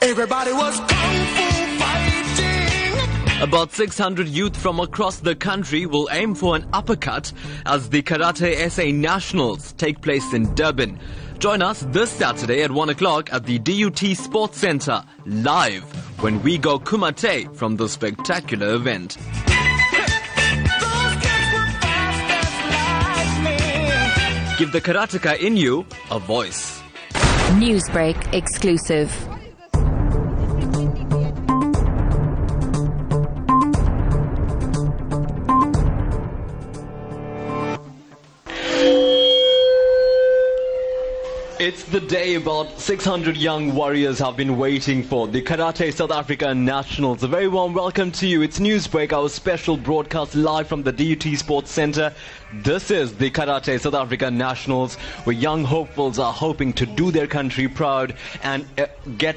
Everybody was kung fu fighting. About 600 youth from across the country will aim for an uppercut as the Karate SA Nationals take place in Durban. Join us this Saturday at 1 o'clock at the DUT Sports Centre, live, when we go Kumate from the spectacular event. Those kids were fast as lightning. Give the karateka in you a voice. Newsbreak exclusive. It's the day about 600 young warriors have been waiting for. The Karate South Africa Nationals. A very warm welcome to you. It's Newsbreak, our special broadcast live from the DUT Sports Center. This is the Karate South Africa Nationals, where young hopefuls are hoping to do their country proud and uh, get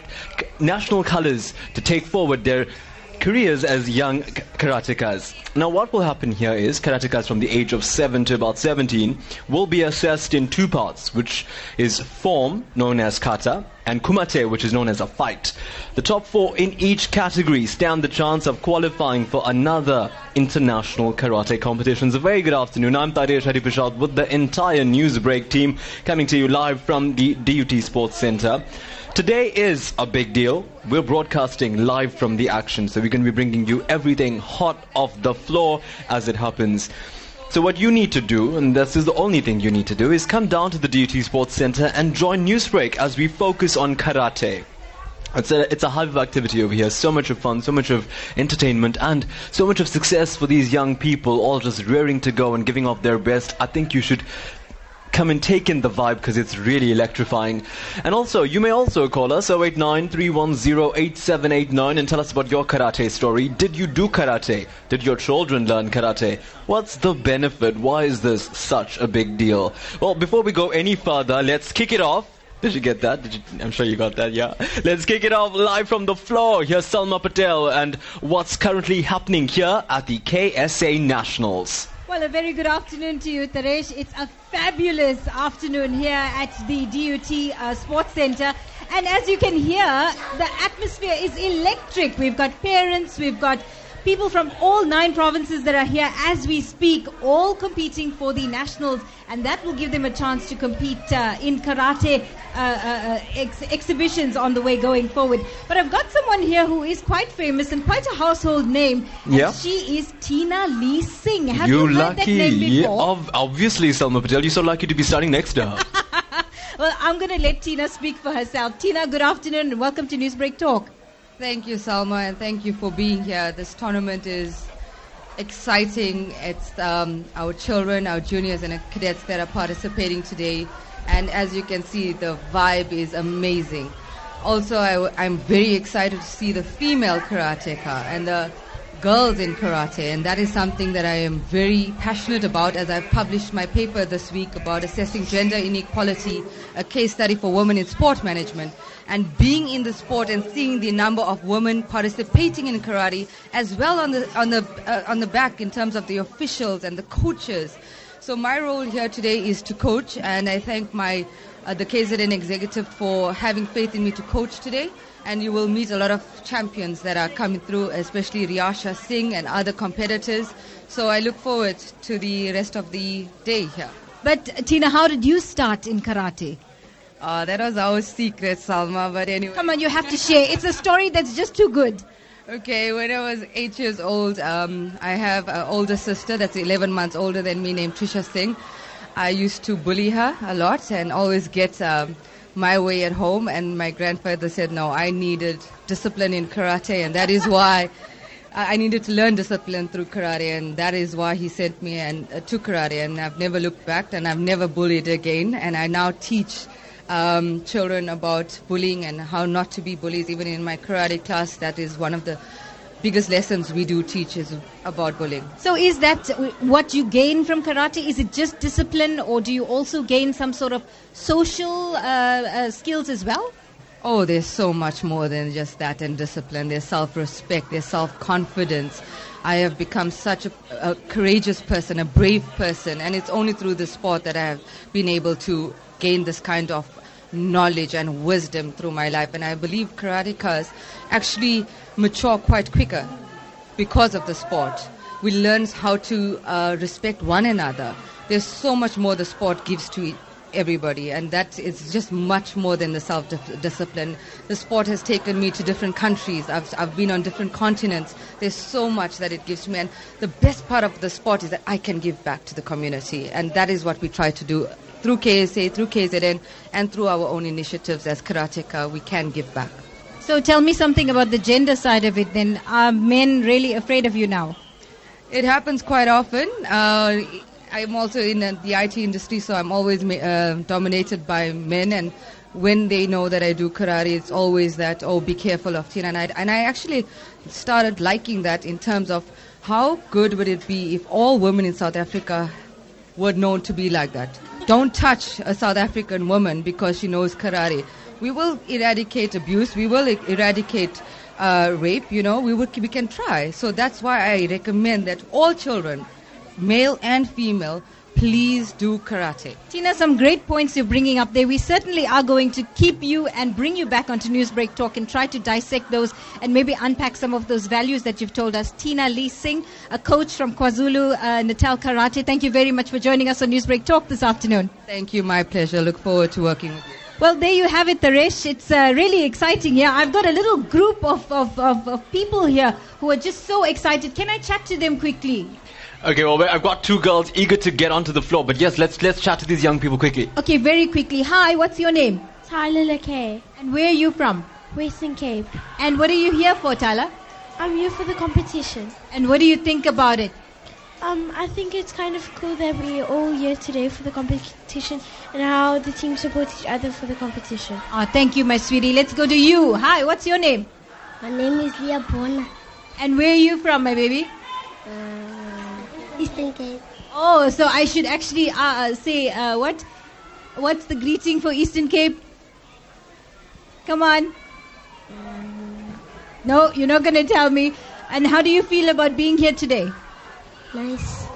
national colors to take forward their careers as young karatekas. Now, what will happen here is karatekas from the age of 7 to about 17 will be assessed in two parts, which is form, known as kata, and kumite, which is known as a fight. The top four in each category stand the chance of qualifying for another international karate competitions. A very good afternoon. I'm Taresh Harreeparshad with the entire Newsbreak team coming to you live from the DUT Sports Center. Today is a big deal. We're broadcasting live from the action, so we're going to be bringing you everything hot off the floor as it happens. So what you need to do, and this is the only thing you need to do, is come down to the DUT Sports Center and join Newsbreak as we focus on karate. It's a, it's a hive of activity over here. So much of fun, so much of entertainment, and so much of success for these young people, all just rearing to go and giving off their best. I think you should come and take in the vibe because it's really electrifying. And also, you may also call us 089 310 and tell us about your karate story. Did you do karate? Did your children learn karate? What's the benefit? Why is this such a big deal? Well, before we go any further, let's kick it off. Did you get that? You, I'm sure you got that, yeah. Let's kick it off live from the floor. Here's Salma Patel and what's currently happening here at the KSA Nationals. Well, a very good afternoon to you, Taresh. It's a fabulous afternoon here at the DUT uh, Sports Center. And as you can hear, the atmosphere is electric. We've got parents, we've got people from all nine provinces that are here as we speak, all competing for the nationals. And that will give them a chance to compete uh, in karate uh, uh, uh, ex- exhibitions on the way going forward. But I've got someone here who is quite famous and quite a household name. And Yeah. she is Tina Lee Singh. Have you, you heard that lucky. name Yeah, before? ob- obviously, Salma Patel. You're so lucky to be starting next to her. Well, I'm going to let Tina speak for herself. Tina, good afternoon and welcome to Newsbreak Talk. Thank you, Salma, and thank you for being here. This tournament is exciting. It's um, our children, our juniors, and cadets that are participating today. And as you can see, the vibe is amazing. Also, I, am very excited to see the female karateka and the girls in karate, and that is something that I am very passionate about as I've published my paper this week about assessing gender inequality, a case study for women in sport management. And being in the sport and seeing the number of women participating in karate, as well on the on the uh, on the back in terms of the officials and the coaches. So my role here today is to coach, and I thank my uh, the KZN executive for having faith in me to coach today. And you will meet a lot of champions that are coming through, especially Riyasha Singh and other competitors. So I look forward to the rest of the day here. But Tina, how did you start in karate? Uh, that was our secret, Salma. But anyway. Come on, you have to share. It's a story that's just too good. Okay, when I was eight years old, um, I have an older sister that's 11 months older than me named Trisha Singh. I used to bully her a lot and always get um, my way at home. And my grandfather said, no, I needed discipline in karate, and that is why I needed to learn discipline through karate, and that is why he sent me and uh, to karate. And I've never looked back, and I've never bullied again. And I now teach um, children about bullying and how not to be bullies. Even in my karate class, that is one of the biggest lessons we do teach is about bullying. So, is that what you gain from karate? Is it just discipline, or do you also gain some sort of social uh, uh, skills as well? Oh, there's so much more than just that and discipline. There's self-respect, there's self-confidence. I have become such a, a courageous person, a brave person, and it's only through the sport that I have been able to gain this kind of knowledge and wisdom through my life. And I believe karatekas actually mature quite quicker because of the sport. We learn how to uh, respect one another. There's so much more the sport gives to everybody, and that is just much more than the self discipline. The sport has taken me to different countries. I've, I've been on different continents. There's so much that it gives me, and the best part of the sport is that I can give back to the community, and that is what we try to do through KSA, through KZN, and through our own initiatives as Karateka. We can give back. So tell me something about the gender side of it then. Are men really afraid of you now? It happens quite often. Uh, I'm also in the IT industry, so I'm always uh, dominated by men. And when they know that I do karate, it's always that, oh, be careful of Tina. And I, and I actually started liking that in terms of how good would it be if all women in South Africa were known to be like that. Don't touch a South African woman because she knows karate. We will eradicate abuse. We will eradicate uh, rape. You know, we would, we can try. So that's why I recommend that all children, male and female, please do karate. Tina, some great points you're bringing up there. We certainly are going to keep you and bring you back onto Newsbreak Talk and try to dissect those and maybe unpack some of those values that you've told us. Tina Lee Singh, a coach from KwaZulu uh, Natal Karate, thank you very much for joining us on Newsbreak Talk this afternoon. Thank you. My pleasure. Look forward to working with you. Well, there you have it, Taresh. It's uh, really exciting here. I've got a little group of, of, of, of people here who are just so excited. Can I chat to them quickly? Okay, well, I've got two girls eager to get onto the floor, but yes, let's let's chat to these young people quickly. Okay, very quickly. Hi, what's your name? Tyler LeKay, And where are you from? Western Cape. And what are you here for, Tyler? I'm here for the competition. And what do you think about it? Um, I think it's kind of cool that we're all here today for the competition and how the team support each other for the competition. Oh, thank you, my sweetie. Let's go to you. Hi, what's your name? My name is Leah Bona, And where are you from, my baby? Eastern Cape. Oh, so I should actually uh, uh, say uh, what? What's the greeting for Eastern Cape? Come on. No, you're not going to tell me. And how do you feel about being here today? Nice.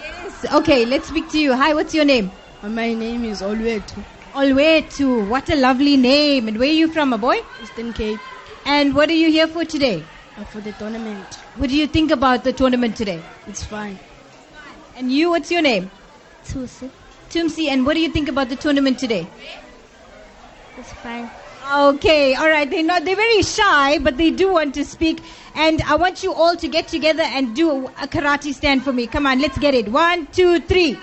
Yes. Okay, let's speak to you. Hi, what's your name? My name is Olwetu, Olwetu. What a lovely name. And where are you from, a boy? Eastern Cape, And what are you here for today? uh, for the tournament. What do you think about the tournament today? It's fine. And you, what's your name? Tusi. Tumsi. And what do you think about the tournament today? It's fine. Okay, all right. They're not. They're very shy, but they do want to speak. And I want you all to get together and do a, a karate stand for me. Come on, let's get it. One, two, three.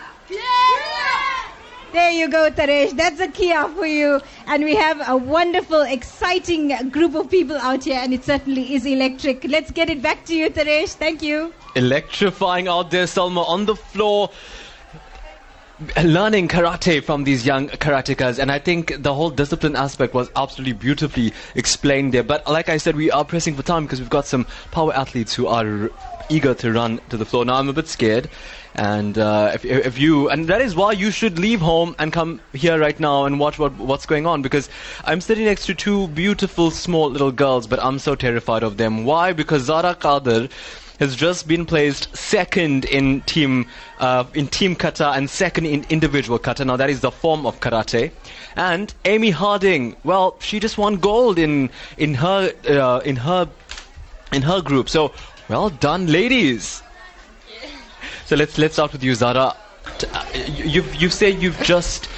There you go, Taresh. That's a kiai for you. And we have a wonderful, exciting group of people out here, and it certainly is electric. Let's get it back to you, Taresh. Thank you. Electrifying out there, Salma, on the floor. Learning karate from these young karatekas, and I think the whole discipline aspect was absolutely beautifully explained there. But like I said, we are pressing for time because we've got some power athletes who are eager to run to the floor. Now I'm a bit scared, and uh, if, if you and that is why you should leave home and come here right now and watch what what's going on because I'm sitting next to two beautiful small little girls, but I'm so terrified of them. Why? Because Zara Kader has just been placed second in team uh, in team kata and second in individual kata. Now that is the form of karate. And Amy Harding, well, she just won gold in in her uh, in her in her group. So well done, ladies. So let's let's start with you, Zara. Uh, you you've, you say you've just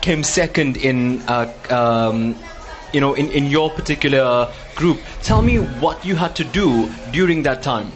came second in uh, um, you know in, in your particular group. Tell me what you had to do during that time.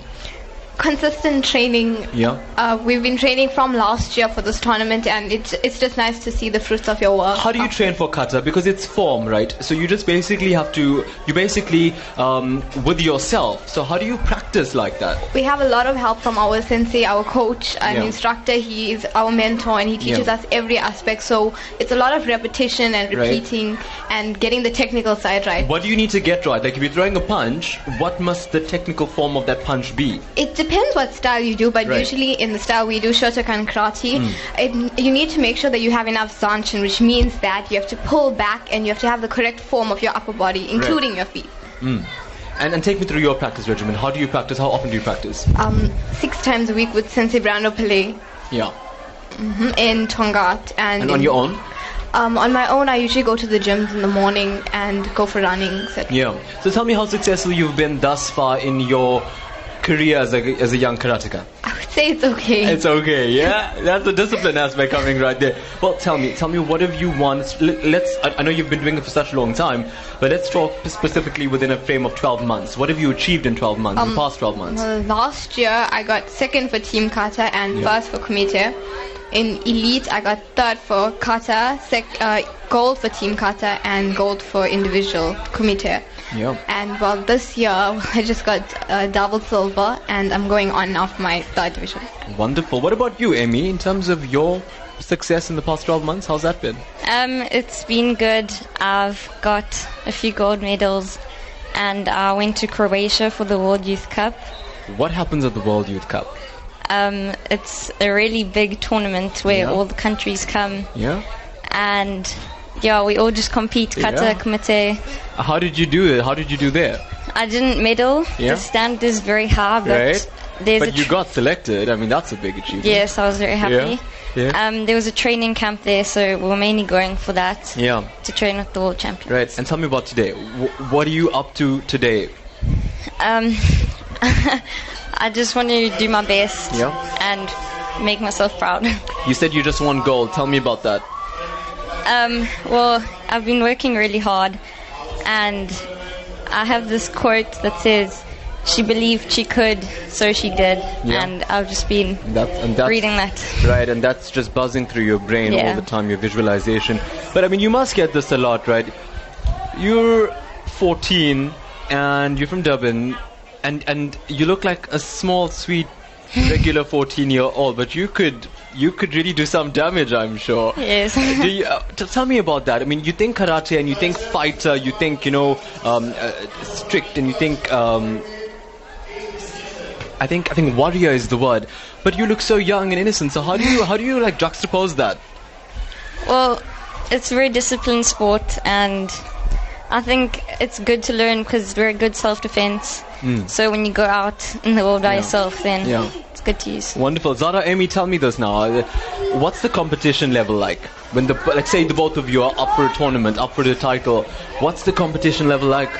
Consistent training. Yeah. Uh, we've been training from last year for this tournament, and it's it's just nice to see the fruits of your work. How do you train for kata? Because it's form, right? So you just basically have to, you basically um, with yourself. So how do you practice like that? We have a lot of help from our sensei, our coach, and Yeah. instructor. He is our mentor, and he teaches Yeah. us every aspect. So it's a lot of repetition and Right. repeating and getting the technical side right. What do you need to get right? Like if you're throwing a punch, what must the technical form of that punch be? It depends what style you do, but Right. usually in the style we do Shotokan karate, it, you need to make sure that you have enough zanshin, which means that you have to pull back and you have to have the correct form of your upper body, including your feet. And, and take me through your practice regimen. How do you practice? How often do you practice? Um, six times a week with Sensei Brando Pillay Yeah. mhm, in Tongaat and, And on your own? Um, on my own, I usually go to the gyms in the morning and go for running. etc. Yeah. So tell me how successful you've been thus far in your career as a, as a young karateka. I would say it's okay. It's okay, yeah. That's the discipline aspect coming right there. Well, tell me, tell me, what have you won? Let- Let's. I I know you've been doing it for such a long time, but let's talk specifically within a frame of 12 months. What have you achieved in 12 months? Um, the past 12 months. Well, last year, I got second for Team Kata and Yeah. first for Kumite. In Elite, I got third for Kata, sec- uh, gold for Team Kata, and gold for individual Kumite. Yeah. And well, this year I just got uh, double silver, and I'm going on off my third division. Wonderful. What about you, Amy? In terms of your success in the past 12 months, how's that been? Um, it's been good. I've got a few gold medals, and I went to Croatia for the World Youth Cup. What happens at the World Youth Cup? Um, it's a really big tournament where Yeah. all the countries come, Yeah. and yeah, we all just compete. Kata, Yeah. kumite. How did you do it? How did you do there? I didn't medal. Yeah. The standard is very high, but right. there's but you got selected. I mean, that's a big achievement. yes, I was very happy. Yeah. Yeah. Um, there was a training camp there, so we were mainly going for that yeah. to train with the world champion. Right. And tell me about today. W- what are you up to today? Um, I just want to do my best Yeah. and make myself proud. You said you just won gold. Tell me about that. Um, well, I've been working really hard, and I have this quote that says, "She believed she could, so she did," Yeah. and I've just been That's reading that. right, and that's just buzzing through your brain all the time. Your visualization. But I mean, you must get this a lot, right? You're 14 and you're from Durban, and and you look like a small, sweet, regular 14 year old, but you could you could really do some damage, I'm sure. Yes. do you, uh, t- tell me about that. I mean, you think karate and you think fighter, you think you know um, uh, strict, and you think um, I think I think warrior is the word. But you look so young and innocent. So how do you how do you like juxtapose that? Well, it's a very disciplined sport, and I think it's good to learn because it's very good self-defense. So when you go out in the world by. Yeah. yourself, then Yeah. it's good to use. Wonderful, Zara. Amy, tell me this now. Uh, What's the competition level like? When the let's say the both of you are up for a tournament, up for the title. What's the competition level like?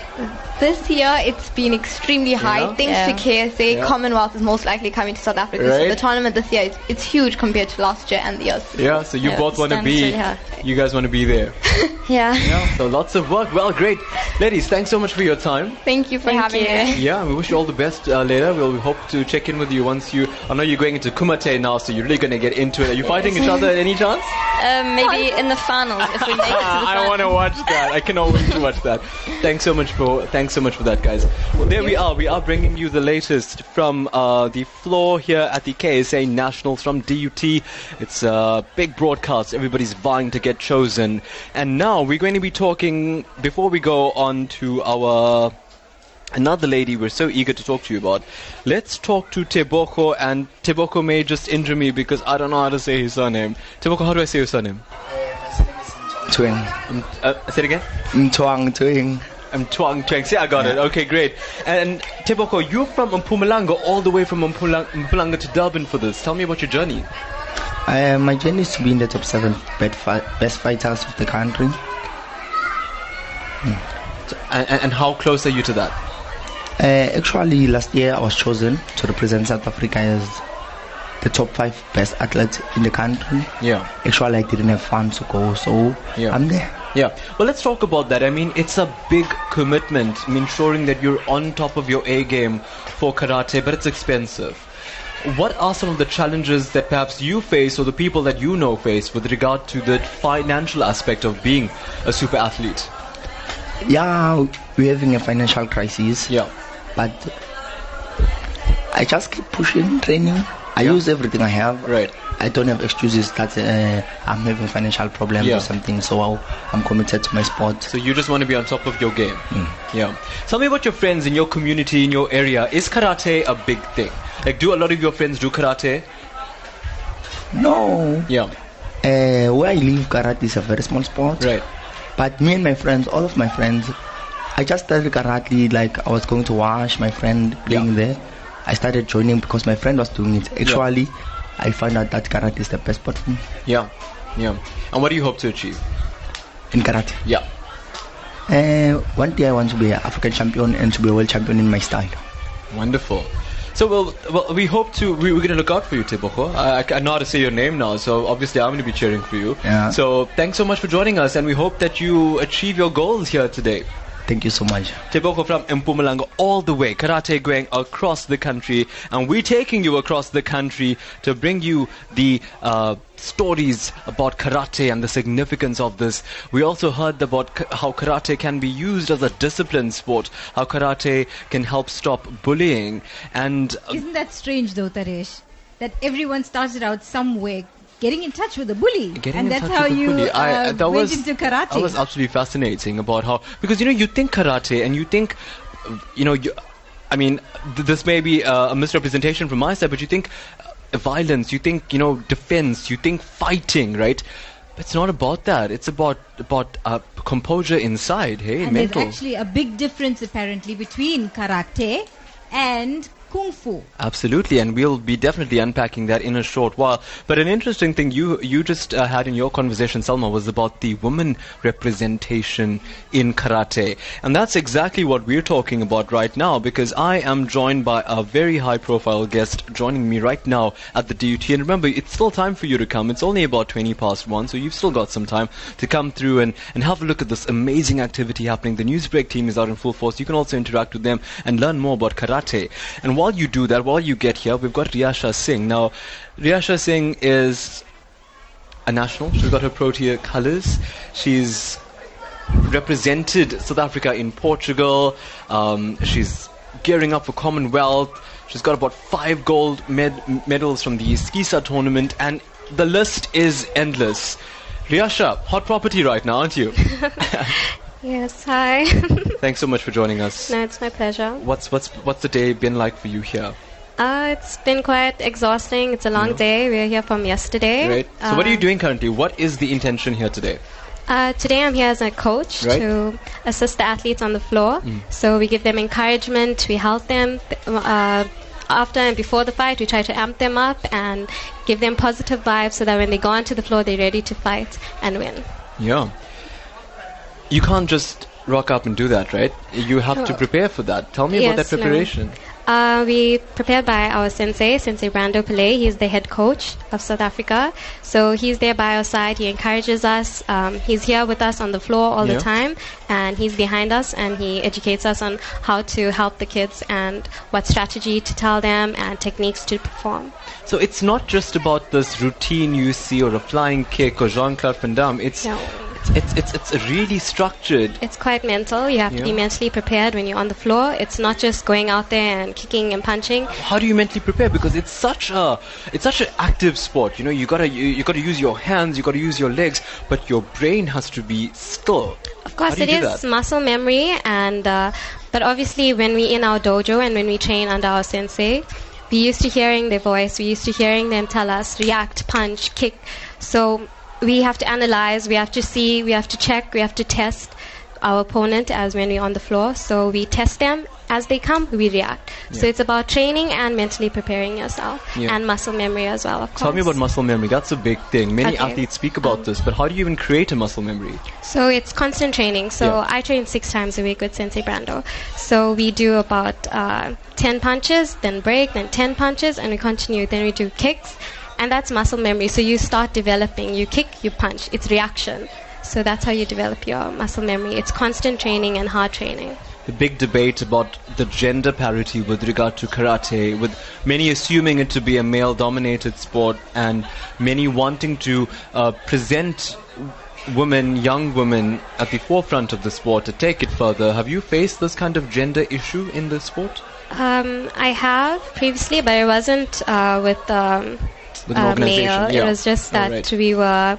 This year, it's been extremely high. Yeah. Thanks Yeah. to KSA, Yeah. Commonwealth is most likely coming to South Africa. So the tournament this year, is, it's huge compared to last year and the years. Yeah, so you Yeah, both want to be. really. You guys want to be there. Yeah. Yeah. So lots of work. Well, great, ladies. Thanks so much for your time. Thank you for Thank having you. me. Yeah, we wish you all the best uh, later. We'll hope to check in with you once you. I know you're going into Kumite now, so you're really going to get into it. Are you fighting each other at any chance? Um, maybe in the finals if we make it to the I want to watch that. I cannot wait to watch that. Thanks so much for thanks so much for that, guys. Well, there we are. We are bringing you the latest from uh, the floor here at the KSA Nationals from DUT. It's a big broadcast. Everybody's vying to get chosen. And now we're going to be talking before we go on to our another lady we're so eager to talk to you about. Let's talk to Tebogo, and Tebogo may just injure me because I don't know how to say his surname. Tebogo, how do I say your surname? Twing. Um, uh, say it again. Mtwang Twing. I'm Twang Twang. See, I got it. Okay, great. And Tebogo, you're from Mpumalanga, all the way from Mpumalanga, Mpumalanga to Durban for this. Tell me about your journey. Uh, my journey is to be in the top seven best, fi- best fighters of the country. And, and, and how close are you to that? Uh, actually, last year I was chosen to represent South Africa as the top five best athletes in the country. Yeah. Actually, I didn't have fun to go, so Yeah. I'm there. Yeah. Well, let's talk about that. I mean, it's a big commitment, I mean, ensuring that you're on top of your A game for karate, but it's expensive. What are some of the challenges that perhaps you face or the people that you know face with regard to the financial aspect of being a super athlete? Yeah, we're having a financial crisis. Yeah. But I just keep pushing, training. I use everything I have. Right. I don't have excuses that uh, I'm having financial problems Yeah. or something. So I'll, I'm committed to my sport. So you just want to be on top of your game. Yeah. Tell me about your friends in your community, in your area. Is karate a big thing? Like, do a lot of your friends do karate? No. Yeah. Uh, where I live, karate is a very small sport. Right. But me and my friends, all of my friends, I just started karate like I was going to watch my friend playing there. I started joining because my friend was doing it. Actually, I found out that karate is the best sport for me. Yeah. Yeah. And what do you hope to achieve? in karate. Yeah. Uh, one day I want to be an African champion and to be a world champion in my style. Wonderful. So well, well we hope to. We, we're going to look out for you, Tebogo. I, I, I know how to say your name now, so obviously I'm going to be cheering for you. Yeah. So thanks so much for joining us, and we hope that you achieve your goals here today. Thank you so much. Tebogo from Mpumalanga all the way, karate going across the country, and we're taking you across the country to bring you the uh, stories about karate and the significance of this. We also heard about how karate can be used as a discipline sport, how karate can help stop bullying, and uh, Isn't that strange though, Taresh? That everyone started out somewhere getting in touch with the bully. Getting and in that's touch how with you bully. I- uh, that went was, into karate. That was absolutely fascinating about how because you know you think karate and you think uh, you know you, I mean th- this may be uh, a misrepresentation from my side, but you think uh, violence, you think you know defense, you think fighting, right? But it's not about that. It's about about uh, composure inside. Hey, and mental. there's actually a big difference apparently between karate and kung fu. Absolutely, and we'll be definitely unpacking that in a short while. But an interesting thing you you just uh, had in your conversation, Salma, was about the woman representation in karate, and that's exactly what we're talking about right now. Because I am joined by a very high-profile guest joining me right now at the DUT. And remember, it's still time for you to come. It's only about 20 past one, so you've still got some time to come through and, and have a look at this amazing activity happening. The Newsbreak team is out in full force. You can also interact with them and learn more about karate. And while you do that, while you get here, we've got Riyasha Singh. Now, Riyasha Singh is a national. She's got her Protea colours. She's represented South Africa in Portugal. Um, she's gearing up for Commonwealth. She's got about five gold med- medals from the SKISA tournament, and the list is endless. Riyasha, hot property right now, aren't you? Yes, hi. Thanks so much for joining us. no, it's my pleasure. What's what's what's the day been like for you here? Uh, it's been quite exhausting. It's a long day. We're here from yesterday. Right. So what are you Uh, doing currently? What is the intention here today? Uh, today I'm here as a coach Right. to assist the athletes on the floor. Mm. So we give them encouragement, we help them. Uh, after and before the fight, we try to amp them up and give them positive vibes so that when they go onto the floor, they're ready to fight and win. Yeah. You can't just rock up and do that, right? You have to prepare for that. Tell me about that preparation. Uh, we prepared by our sensei, Sensei Brando Pillay. He's the head coach of South Africa. So he's there by our side. He encourages us. Um, he's here with us on the floor all Yeah. the time. And he's behind us and he educates us on how to help the kids and what strategy to tell them and techniques to perform. So it's not just about this routine you see or a flying kick or Jean-Claude Van Damme. It's No. It's, it's it's it's really structured. It's quite mental. You have to be mentally prepared when you're on the floor. It's not just going out there and kicking and punching. How do you mentally prepare? Because it's such a it's such an active sport. You know, you gotta you, you gotta use your hands, you gotta use your legs, but your brain has to be still. Of course, it is muscle memory, and uh, but obviously, when we in our dojo and when we train under our sensei, we used to hearing their voice. We used to hearing them tell us react, punch, kick. So we have to analyze. We have to see. We have to check. We have to test our opponent as when we're on the floor. So we test them as they come. We react. So it's about training and mentally preparing yourself, Yeah. and muscle memory as well. Of course. Tell me about muscle memory. That's a big thing. Many Okay. Um, athletes speak about this, but how do you even create a muscle memory? So it's constant training. So Yeah. I train six times a week with Sensei Brando. So we do about uh, 10 punches, then break, then 10 punches, and we continue. Then we do kicks, and that's muscle memory. So you start developing. You kick, you punch. It's reaction. So that's how you develop your muscle memory. It's constant training and hard training. the big debate about the gender parity with regard to karate, with many assuming it to be a male dominated sport and many wanting to uh, present women, young women, at the forefront of the sport to take it further. Have you faced this kind of gender issue in the sport? Um, I have previously, but it wasn't uh, with, um, uh, organization, male. yeah. It was just that Alright. we were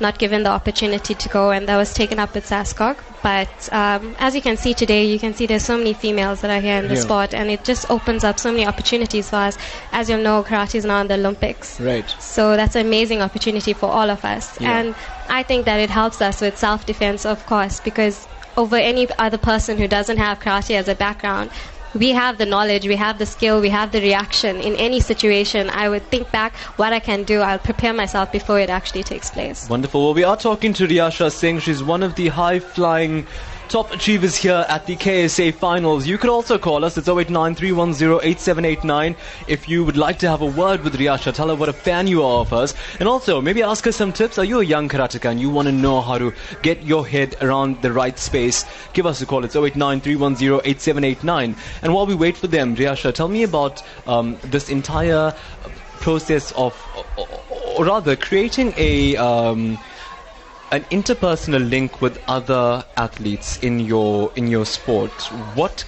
not given the opportunity to go, and that was taken up with SASCOC. But um, as you can see today, you can see there's so many females that are here in the Yeah. sport, and it just opens up so many opportunities for us. As you'll know, karate is now in the Olympics. Right. So that's an amazing opportunity for all of us. Yeah. And I think that it helps us with self defense, of course, because over any other person who doesn't have karate as a background, we have the knowledge, we have the skill, we have the reaction in any situation. I would think back what I can do. I'll prepare myself before it actually takes place. Wonderful. Well, we are talking to Riyasha Singh. She's one of the high flying top achievers here at the KSA finals. You could also call us. It's 0893108789 if you would like to have a word with Riyasha. Tell her what a fan you are of us. And also, maybe ask her some tips. Are you a young karateka and you want to know how to get your head around the right space? Give us a call. It's 0893108789. And while we wait for them, Riyasha, tell me about um, this entire process of, or rather, creating a. Um, an interpersonal link with other athletes in your in your sport what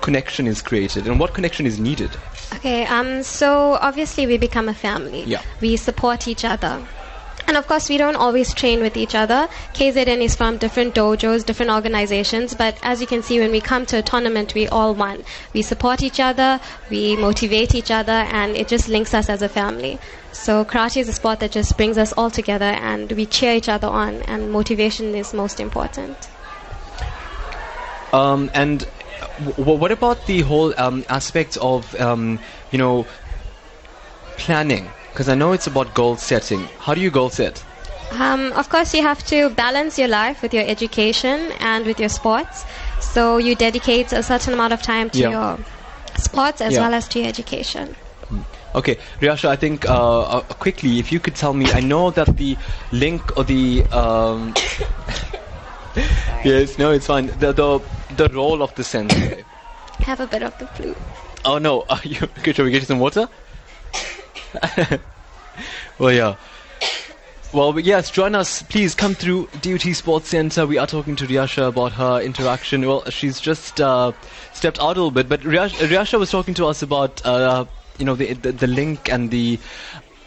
connection is created and what connection is needed Okay, um, so obviously we become a family. Yeah. We support each other. And of course, we don't always train with each other. KZN is from different dojos, different organizations, but as you can see, when we come to a tournament, we all one. We support each other, we motivate each other, and it just links us as a family. So karate is a sport that just brings us all together, and we cheer each other on, and motivation is most important. um, and w- what about the whole um, aspect of um, you know planning because i know it's about goal setting how do you goal set Um, of course, you have to balance your life with your education and with your sports. So you dedicate a certain amount of time to Yeah. your sports as Yeah. well as to your education. Okay, Riyasha, I think uh, uh, quickly, if you could tell me, I know that the link or the um, yes, no, it's fine. The the the role of the sensei. Have a bit of the flu. Oh no, are you? Shall we get you some water? well, yeah. Well, yes, join us. Please come through DUT Sports Center. We are talking to Riyasha about her interaction. Well, she's just uh, stepped out a little bit, but Riyasha, Riyasha was talking to us about, uh, you know, the, the the link and the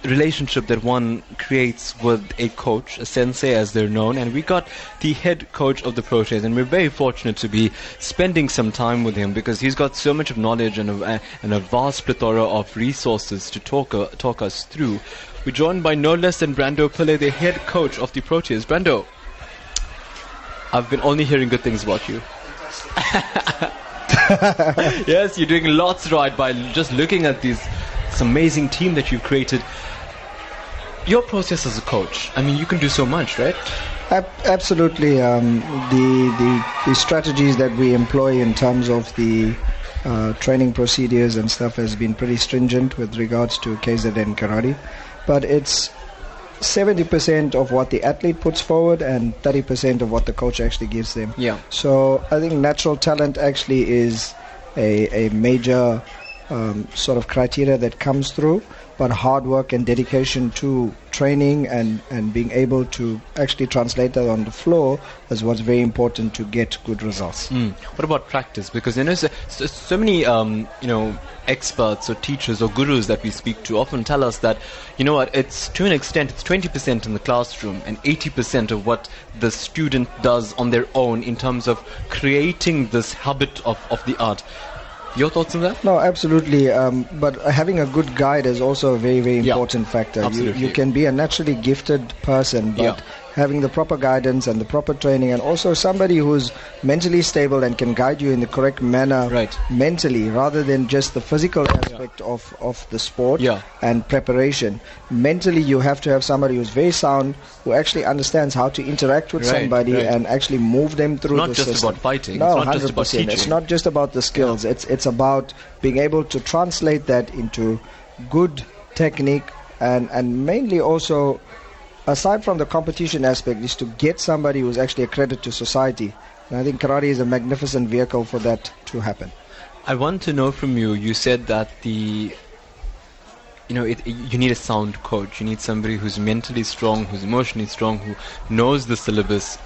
relationship that one creates with a coach, a sensei as they're known, and we got the head coach of the Proteas, and we're very fortunate to be spending some time with him because he's got so much of knowledge and a, and a vast plethora of resources to talk uh, talk us through. We're joined by no less than Brando Pillay, the head coach of the Proteas. Brando, I've been only hearing good things about you. yes, you're doing lots right by just looking at these this amazing team that you've created. Your process as a coach, I mean, you can do so much, right? Ab- absolutely. Um, the, the the strategies that we employ in terms of the uh, training procedures and stuff has been pretty stringent with regards to KZN karate, but it's 70% of what the athlete puts forward and 30% of what the coach actually gives them. Yeah. So I think natural talent actually is a, a major um, sort of criteria that comes through, but hard work and dedication to training and, and being able to actually translate that on the floor is what's very important to get good results. Mm. What about practice? Because you know, so, so, many um, you know experts or teachers or gurus that we speak to often tell us that you know what it's to an extent it's 20% in the classroom and 80% of what the student does on their own in terms of creating this habit of, of the art. Your thoughts on that? No, absolutely. Um, but having a good guide is also a very, very important factor. You, absolutely. you can be a naturally gifted person, but Yeah. Having the proper guidance and the proper training, and also somebody who's mentally stable and can guide you in the correct manner right. mentally, rather than just the physical aspect of, of the sport Yeah. and preparation. Mentally, you have to have somebody who's very sound, who actually understands how to interact with Right, somebody right. and actually move them through not the just about fighting, No, it's not just about 100%. It's not just about the skills. It's it's about being able to translate that into good technique and and mainly also aside from the competition aspect is to get somebody who's actually a credit to society. And I think karate is a magnificent vehicle for that to happen. I want to know from you. You said that the you know it, you need a sound coach. You need somebody who's mentally strong, who's emotionally strong, who knows the syllabus.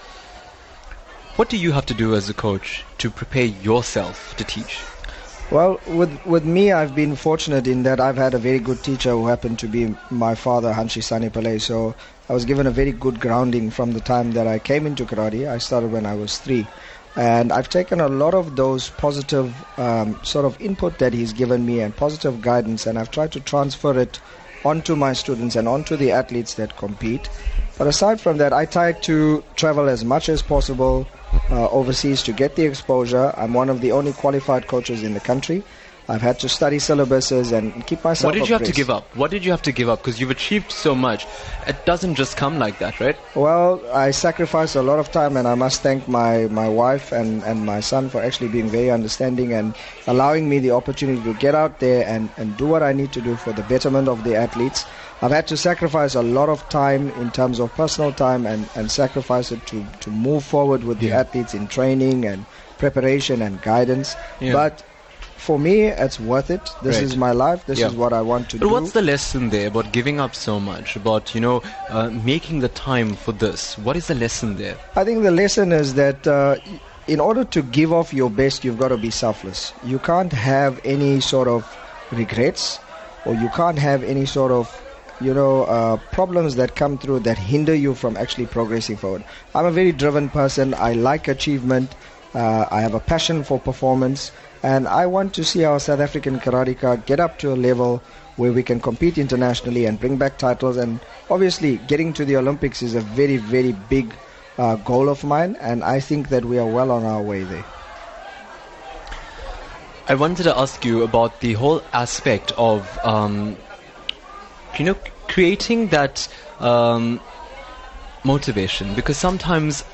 What do you have to do as a coach to prepare yourself to teach? Well, with with me, I've been fortunate in that I've had a very good teacher who happened to be my father, Hanshi Sonny Pillay. So I was given a very good grounding from the time that I came into karate. I started when I was three, and I've taken a lot of those positive um, sort of input that he's given me and positive guidance, and I've tried to transfer it onto my students and onto the athletes that compete. But aside from that, I try to travel as much as possible uh, overseas to get the exposure. I'm one of the only qualified coaches in the country. I've had to study syllabuses and keep myself. What did you have to give up? What did you have to give up? Because you've achieved so much. It doesn't just come like that, right? Well, I sacrificed a lot of time, and I must thank my, my wife and, and my son for actually being very understanding and allowing me the opportunity to get out there and, and do what I need to do for the betterment of the athletes. I've had to sacrifice a lot of time in terms of personal time and, and sacrifice it to, to move forward with the athletes in training and preparation and guidance. Yeah. But for me, it's worth it. This Right. is my life. This Yeah. is what I want to But do. what's the lesson there about giving up so much? About, you know, uh, making the time for this? What is the lesson there? I think the lesson is that uh, in order to give off your best, you've got to be selfless. You can't have any sort of regrets, or you can't have any sort of you know uh, problems that come through that hinder you from actually progressing forward. I'm a very driven person. I like achievement. Uh, I have a passion for performance, and I want to see our South African karateka get up to a level where we can compete internationally and bring back titles. And obviously, getting to the Olympics is a very, very big uh, goal of mine, and I think that we are well on our way there. I wanted to ask you about the whole aspect of, um, you know, creating that um, motivation. Because sometimes,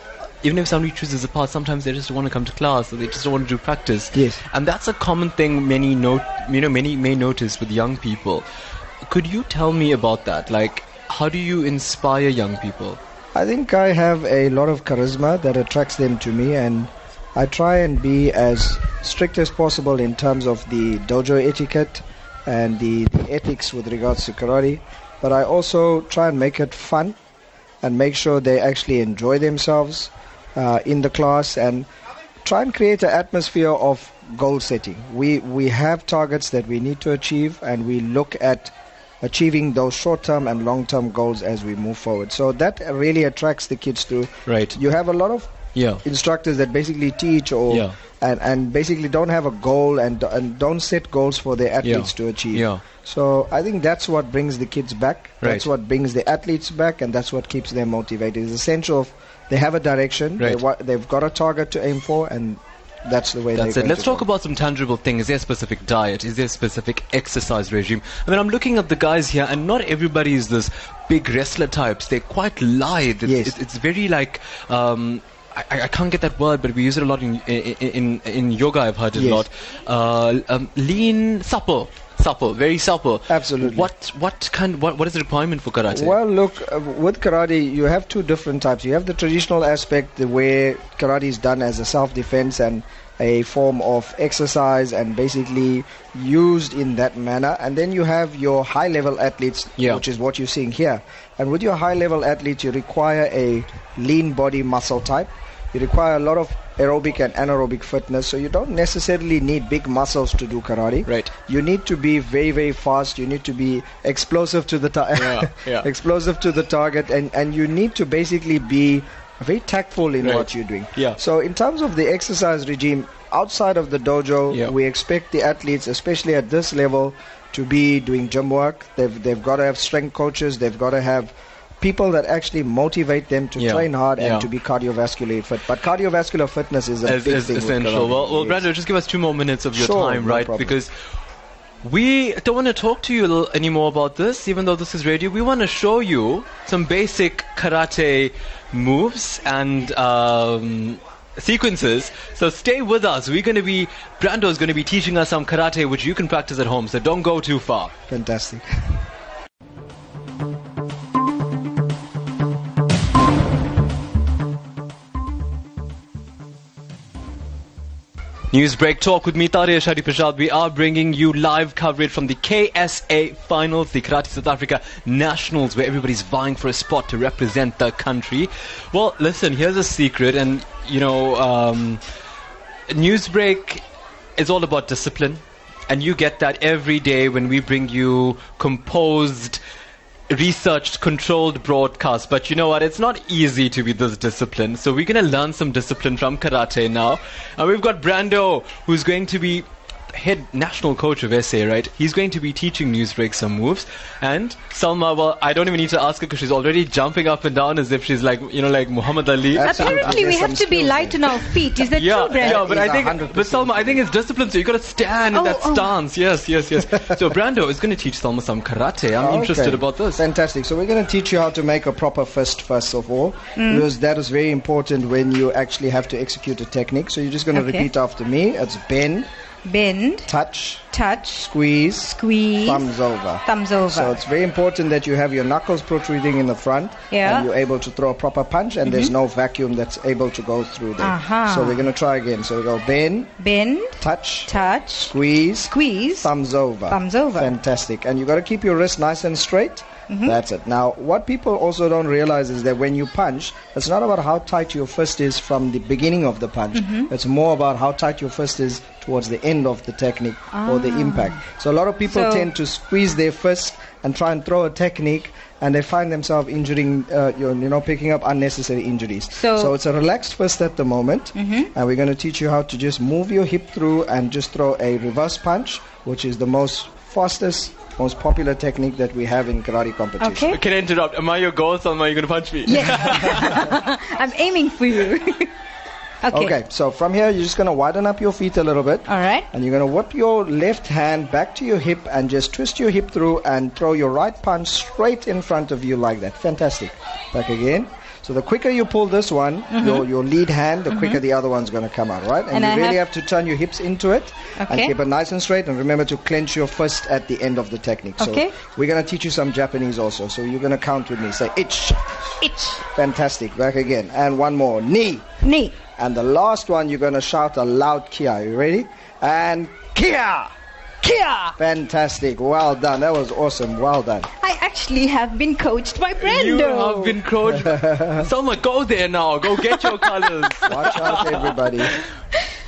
even if somebody chooses a path, sometimes they just don't want to come to class or they just don't want to do practice. Yes. And that's a common thing many note, you know, many may notice with young people. Could you tell me about that? Like, how do you inspire young people? I think I have a lot of charisma that attracts them to me, and I try and be as strict as possible in terms of the dojo etiquette and the, the ethics with regards to karate. But I also try and make it fun and make sure they actually enjoy themselves uh, in the class and try and create an atmosphere of goal setting. We we have targets that we need to achieve, and we look at achieving those short-term and long-term goals as we move forward. So that really attracts the kids to. Right. You have a lot of Yeah. instructors that basically teach or Yeah. and, and basically don't have a goal and and don't set goals for their athletes Yeah. to achieve. Yeah. So I think that's what brings the kids back. Right. That's what brings the athletes back, and that's what keeps them motivated. It's essential. Of they have a direction. They Right. wa- they've got a target to aim for, and that's the way. That's it. Let's talk about some tangible things. Is there a specific diet? Is there a specific exercise regime? I mean, I'm looking at the guys here, and not everybody is this big wrestler types. They're quite lithe. It's, Yes. it's, it's very like. Um, I, I- I can't get that word, but we use it a lot in in, in, in yoga. I've heard it Yes. a lot. Uh, um, lean, supple, supple, very supple. Absolutely. What what kind? What what is the requirement for karate? Well, look, uh, with karate, you have two different types. You have the traditional aspect, the where karate is done as a self-defense and a form of exercise and basically used in that manner. And then you have your high-level athletes, Yeah. which is what you're seeing here. And with your high-level athletes, you require a lean body muscle type. You require a lot of aerobic and anaerobic fitness, so you don't necessarily need big muscles to do karate. Right. You need to be very, very fast. You need to be explosive to the target. Yeah, yeah. explosive to the target, and and you need to basically be very tactful in Right. what you're doing. Yeah. So in terms of the exercise regime outside of the dojo, Yeah. we expect the athletes, especially at this level, to be doing gym work. They've they've got to have strength coaches. They've got to have people that actually motivate them to Yeah, train hard yeah. and to be cardiovascularly fit. But cardiovascular fitness is a as, big as thing. essential. Well, well. Brando, just give us two more minutes of your Sure, time, no right? problem. Because we don't want to talk to you anymore about this, even though this is radio. We want to show you some basic karate moves and um, sequences. So stay with us. We're going to be Brando is going to be teaching us some karate, which you can practice at home. So don't go too far. Fantastic. Newsbreak talk with me, Taresh Harreeparshad. We are bringing you live coverage from the KSA finals, the Karate South Africa Nationals, where everybody's vying for a spot to represent the country. Well, listen, here's a secret, and you know, um, Newsbreak is all about discipline, and you get that every day when we bring you composed researched, controlled broadcast. But you know what? It's not easy to be this disciplined. So we're going to learn some discipline from karate now. And we've got Brando, who's going to be head national coach of SA, right? He's going to be teaching Newsbreak some moves. And Salma, well, I don't even need to ask her because she's already jumping up and down as if she's like, you know, like Muhammad Ali. Apparently, we have to be light on our feet. Is that yeah, true, Brand? yeah, but I think, but Salma, I think it's discipline. So you got to stand in Oh, that oh. stance. Yes, yes, yes. so Brando is going to teach Salma some karate. I'm Okay. interested about this. Fantastic. So we're going to teach you how to make a proper fist first of all, Mm. because that is very important when you actually have to execute a technique. So you're just going to Okay. repeat after me. It's bend, Bend, touch, touch, squeeze, squeeze, thumbs over. thumbs over. So it's very important that you have your knuckles protruding in the front, Yeah. and you're able to throw a proper punch, and there's Mhm. no vacuum that's able to go through there. Aha. So we're going to try again. So we go bend, Bend, touch, touch, squeeze, squeeze, thumbs over. thumbs over. Fantastic. And you got to keep your wrist nice and straight. Mhm. That's it. Now, what people also don't realize is that when you punch, it's not about how tight your fist is from the beginning of the punch. Mhm. It's more about how tight your fist is towards the end of the technique or the Ah. impact. So a lot of people So- tend to squeeze their fist and try and throw a technique and they find themselves injuring, uh, you know, picking up unnecessary injuries. So- it's a relaxed fist at the moment, Mhm. and we're going to teach you how to just move your hip through and just throw a reverse punch, which is the most fastest, most popular technique that we have in karate competition. Can I interrupt? Am I your goal, Salma? Are you going to punch me? Yeah. I'm aiming for you. okay. so from here, you're just going to widen up your feet a little bit. All right. And you're going to whip your left hand back to your hip and just twist your hip through and throw your right punch straight in front of you like that. Fantastic. Back again. So the quicker you pull this one, Mhm. your, your lead hand, the quicker Mhm. the other one's going to come out, right? And, And you I really have- have to turn your hips into it and keep it nice and straight. And remember to clench your fist at the end of the technique. So Okay. we're going to teach you some Japanese also. So you're going to count with me. Say ich. Ich. Fantastic. Back again. And one more. Knee. Knee. And the last one, you're going to shout a loud kiai. Are You ready? And Kia! Kia! Fantastic. Well done. That was awesome. Well done. I actually have been coached by Brando. You have been coached. Salma, go there now. Go get your colors. Watch out, everybody.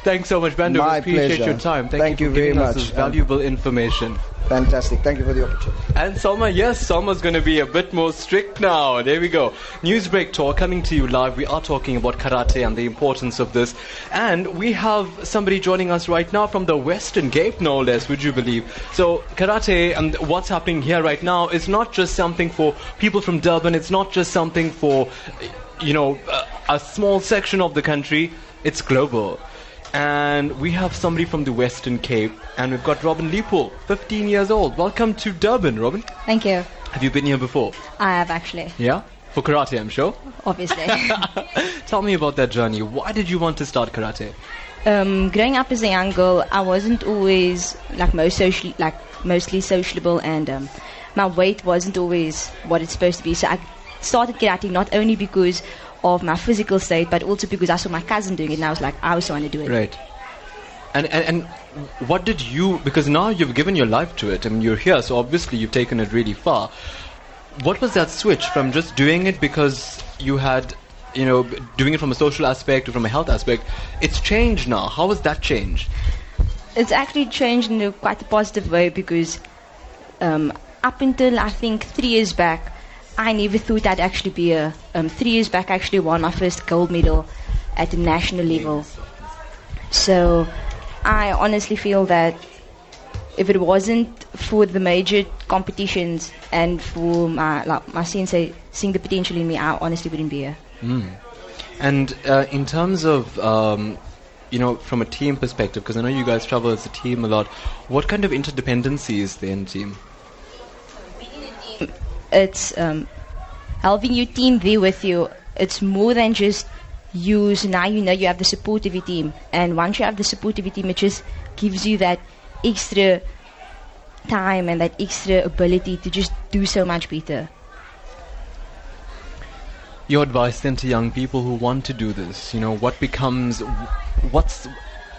Thanks so much, Brando. My appreciate pleasure. your time. Thank, Thank you, you for very giving us much. this valuable information. Fantastic. Thank you for the opportunity. And Salma, yes, Salma's going to be a bit more strict now. There we go. Newsbreak Talk coming to you live. We are talking about karate and the importance of this. And we have somebody joining us right now from the Western Cape, no less, would you believe? So, karate and what's happening here right now is not just something for people from Durban. It's not just something for, you know, a, a small section of the country. It's global. And we have somebody from the Western Cape, and we've got Robin Leopold, 15 years old. Welcome to Durban, Robin. Thank you. Have you been here before? I have actually, Yeah? For karate, I'm sure. obviously. Tell me about that journey. Why did you want to start karate? um, growing up as a young girl, I wasn't always like most social, like mostly sociable, and um, my weight wasn't always what it's supposed to be. So I started karate not only because of my physical state, but also because I saw my cousin doing it, and I was like, I also want to do it. Right. And, and and what did you? Because now you've given your life to it. I mean, you're here, so obviously you've taken it really far. What was that switch from just doing it because you had, you know, doing it from a social aspect or from a health aspect? It's changed now. How has that changed? It's actually changed in a quite a positive way because um, up until I think three years back, I never thought I'd actually be a. Um, three years back, I actually won my first gold medal at the national level. So I honestly feel that if it wasn't for the major competitions and for my like my sensei seeing the potential in me, I honestly wouldn't be here. Mm. And uh, in terms of, um, you know, from a team perspective, because I know you guys travel as a team a lot, what kind of interdependency is there in team? It's um, having your team there with you. It's more than just you. So now you know you have the support of your team, and once you have the support of your team, it just gives you that extra time and that extra ability to just do so much better. Your advice then to young people who want to do this, you know, what becomes, what's,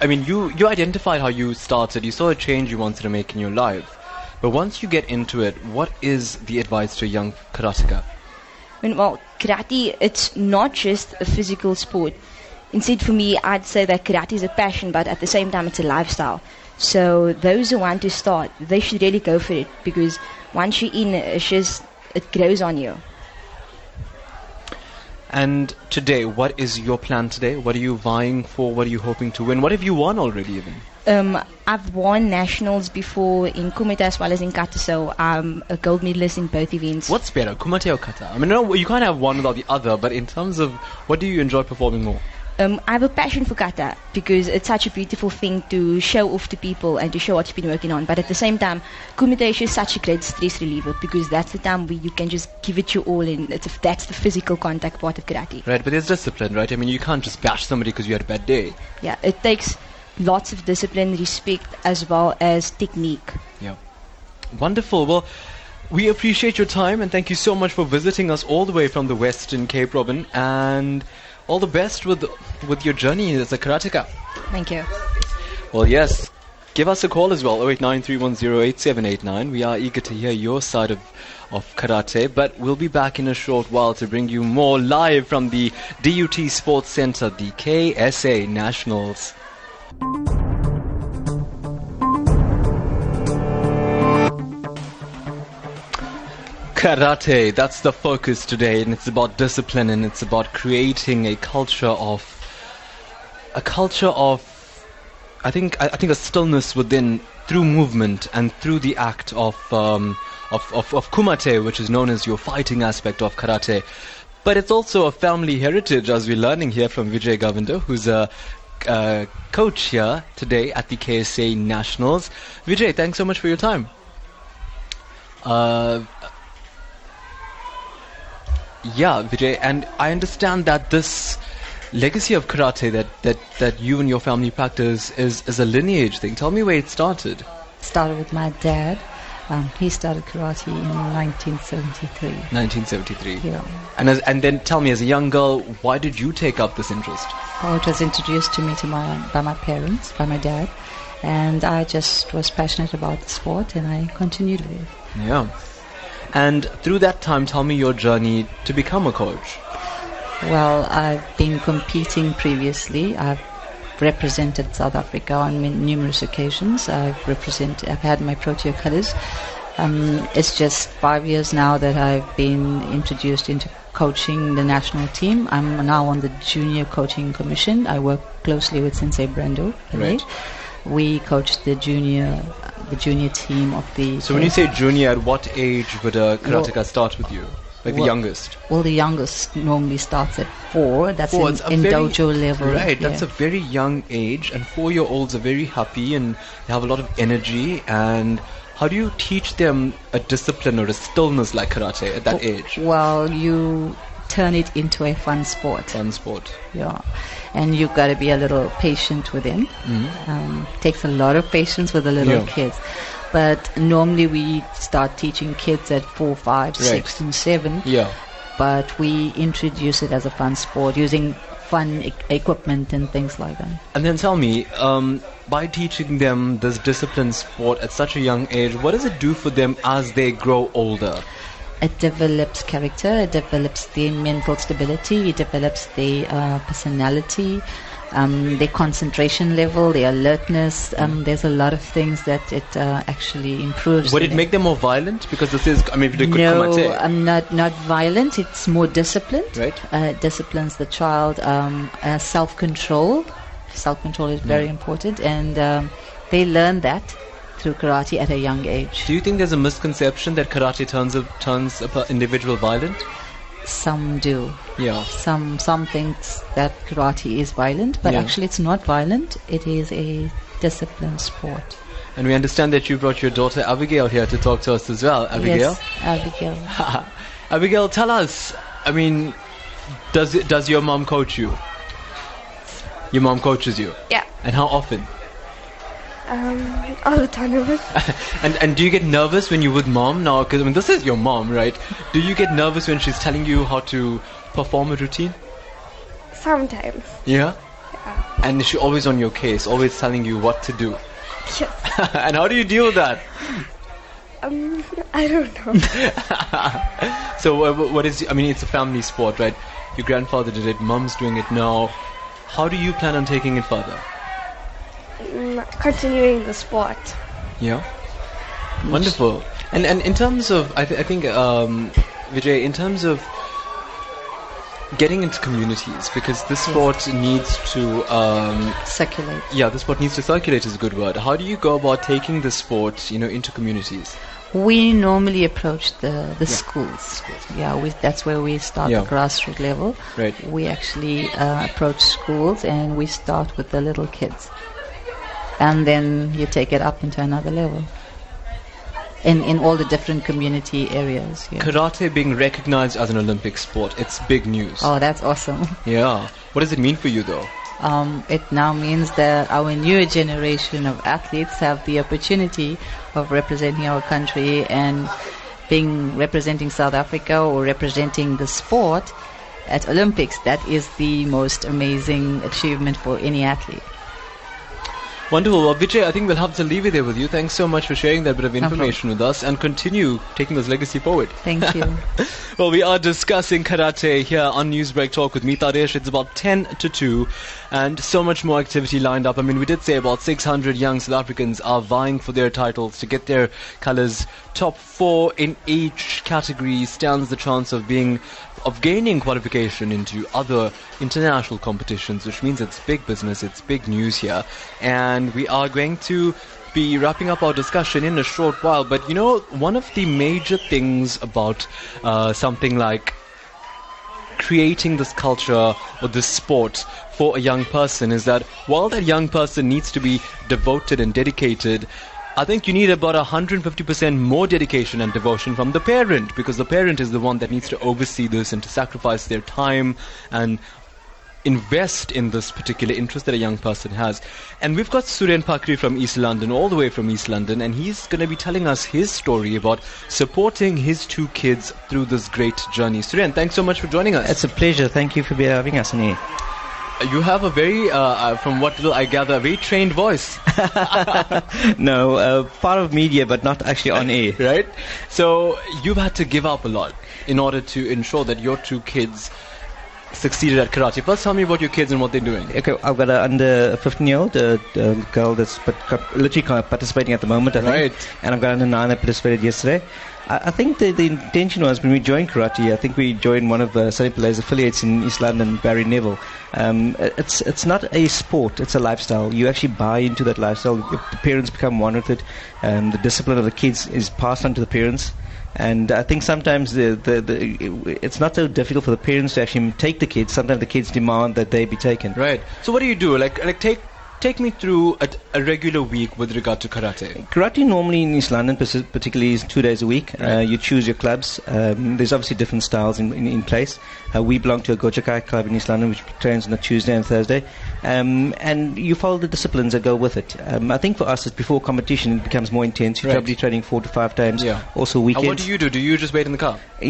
I mean, you, you identified how you started, you saw a change you wanted to make in your life. But once you get into it, what is the advice to a young karateka? I mean, well, karate, it's not just a physical sport. Instead, for me, I'd say that karate is a passion, but at the same time, it's a lifestyle. So those who want to start, they should really go for it because once you're in, it's just it grows on you. And today, what is your plan today? What are you vying for? What are you hoping to win? What have you won already even? Um, I've won nationals before in Kumite as well as in kata, so I'm a gold medalist in both events. What's better, Kumite or kata? I mean, no, you can't have one without the other. But in terms of what do you enjoy performing more? Um, I have a passion for kata because it's such a beautiful thing to show off to people and to show what you've been working on. But at the same time, kumite is just such a great stress reliever because that's the time where you can just give it your all, and it's a, that's the physical contact part of karate. Right, but there's discipline, right? I mean, you can't just bash somebody because you had a bad day. Yeah, it takes lots of discipline, respect, as well as technique. Yeah. Wonderful. Well, we appreciate your time and thank you so much for visiting us all the way from the Western Cape, Robin. And all the best with with your journey as a karateka. Thank you. Well, yes. Give us a call as well, 0893108789. We are eager to hear your side of, of karate, but we'll be back in a short while to bring you more live from the DUT Sports Center, the KSA Nationals. Karate, that's the focus today, and it's about discipline and it's about creating a culture of a culture of I think I, I think a stillness within through movement and through the act of um, of, of of kumite, which is known as your fighting aspect of karate. But it's also a family heritage, as we're learning here from Vijay Govinda, who's a uh, coach here today at the KSA Nationals. Vijay, thanks so much for your time. Uh, yeah, Vijay, and I understand that this legacy of karate that, that, that you and your family practice is, is a lineage thing. Tell me where it started. Started with my dad. Um, he started karate in 1973. 1973. Yeah. And as, and then tell me, as a young girl, why did you take up this interest? Oh, it was introduced to me to my, by my parents, by my dad, and I just was passionate about the sport, and I continued with it. Yeah. And through that time, tell me your journey to become a coach. Well, I've been competing previously. I've represented South Africa on numerous occasions. I've represent. I've had my Protea colours. Um, it's just five years now that I've been introduced into coaching the national team. I'm now on the junior coaching commission. I work closely with Sensei Brando. Right. We coach the junior, the junior team of the. So when you say junior, at what age would a karateka start with you? Like the Well- youngest? Well, the youngest normally starts at four. That's Four, in, in very- dojo level. Right, that's a very young age, and four-year-olds are very happy and they have a lot of energy. And how do you teach them a discipline or a stillness like karate at that oh, age? Well, you turn it into a fun sport. Fun sport. Yeah, and you've got to be a little patient with them. Mhm. Um, takes a lot of patience with the little Yeah. kids. But normally we start teaching kids at four, five, Right. six, and seven. Yeah. But we introduce it as a fun sport using fun e- equipment and things like that. And then tell me, um, by teaching them this discipline sport at such a young age, what does it do for them as they grow older? It develops character, it develops their mental stability, it develops their uh, personality, um, their concentration level, their alertness. Um, there's a lot of things that it uh, actually improves. Would it make them more violent? Because this is, I mean, they could no, kumite. I'm not not violent. It's more disciplined. Right. Uh, disciplines the child. Um, uh, self-control. Self-control is very Mm. important, and um, they learn that through karate at a young age. Do you think there's a misconception that karate turns a, turns a per- individual violent? Some do. Yeah. Some some thinks that karate is violent, but Yeah. actually it's not violent. It is a disciplined sport. And we understand that you brought your daughter Abigail here to talk to us as well. Abigail? Yes, Abigail. Abigail, tell us. I mean, does it, does your mom coach you? Your mom coaches you. Yeah. And how often? Um, all the time. And and do you get nervous when you're with mom now? Because I mean, this is your mom, right? Do you get nervous when she's telling you how to perform a routine? Sometimes. Yeah. And is she always on your case, always telling you what to do? Yes. and how do you deal with that? Um, I don't know. So uh, what is? I mean, it's a family sport, right? Your grandfather did it, mom's doing it now. How do you plan on taking it further? Mm, Continuing the sport. Yeah. Wonderful. And and in terms of, I, th- I think, um, Vijay, in terms of getting into communities because this sport needs to um, circulate. Yeah, this sport needs to circulate is a good word. How do you go about taking the sport, you know, into communities? We normally approach the, the Yeah. schools. Yeah, we, that's where we start Yeah. the grassroots level. Right. We actually uh, approach schools and we start with the little kids. And then you take it up into another level. In, in all the different community areas. Yeah. Karate being recognized as an Olympic sport, it's big news. Oh, that's awesome. Yeah. What does it mean for you though? Um, it now means that our newer generation of athletes have the opportunity of representing our country and being representing South Africa or representing the sport at Olympics. That is the most amazing achievement for any athlete. Wonderful. Well, Vijay, I think we'll have to leave it there with you. Thanks so much for sharing that bit of No information with us and continue taking this legacy forward. Thank you. Well, we are discussing karate here on Newsbreak Talk with me, Taresh. It's about 10 to 2 and so much more activity lined up. I mean, we did say about 600 young South Africans are vying for their titles to get their colors. Top four in each category stands the chance of being of gaining qualification into other international competitions, which means it's big business, it's big news here. And we are going to be wrapping up our discussion in a short while. But you know, one of the major things about uh, something like creating this culture or this sport for a young person is that while that young person needs to be devoted and dedicated, I think you need about 150% more dedication and devotion from the parent because the parent is the one that needs to oversee this and to sacrifice their time and invest in this particular interest that a young person has. And we've got Suren Pakri from East London, all the way from East London, and he's going to be telling us his story about supporting his two kids through this great journey. Suren, thanks so much for joining us. It's a pleasure. Thank you for having us here. You have a very, uh, uh, from what little I gather, a very trained voice. no, uh, part of media, but not actually on air. Right? So you've had to give up a lot in order to ensure that your two kids succeeded at karate. First, tell me about your kids and what they're doing. Okay, I've got a under 15 year old uh, girl that's but, literally participating at the moment, I think. Right. And I've got under nine that participated yesterday. I, think the, the intention was when we joined karate, I think we joined one of the Sonny Pillay's affiliates in East London, Barry Neville. Um, it's it's not a sport; it's a lifestyle. You actually buy into that lifestyle. The parents become one with it. Um, the discipline of the kids is passed on to the parents. And I think sometimes the, the, the it's not so difficult for the parents to actually take the kids. Sometimes the kids demand that they be taken. Right. So what do you do? Like, like take take me through a, a regular week with regard to karate. Karate normally in East London, particularly, is two days a week. Uh, you choose your clubs. Um, there's obviously different styles in, in, in place. Uh, we belong to a Gochakai club in East London, which trains on a Tuesday and Thursday. Um, and you follow the disciplines that go with it. Um, I think for us, it's before competition, it becomes more intense. You're Right. probably training four to five times. Yeah. Also And weekends. what do you do? Do you just wait in the car?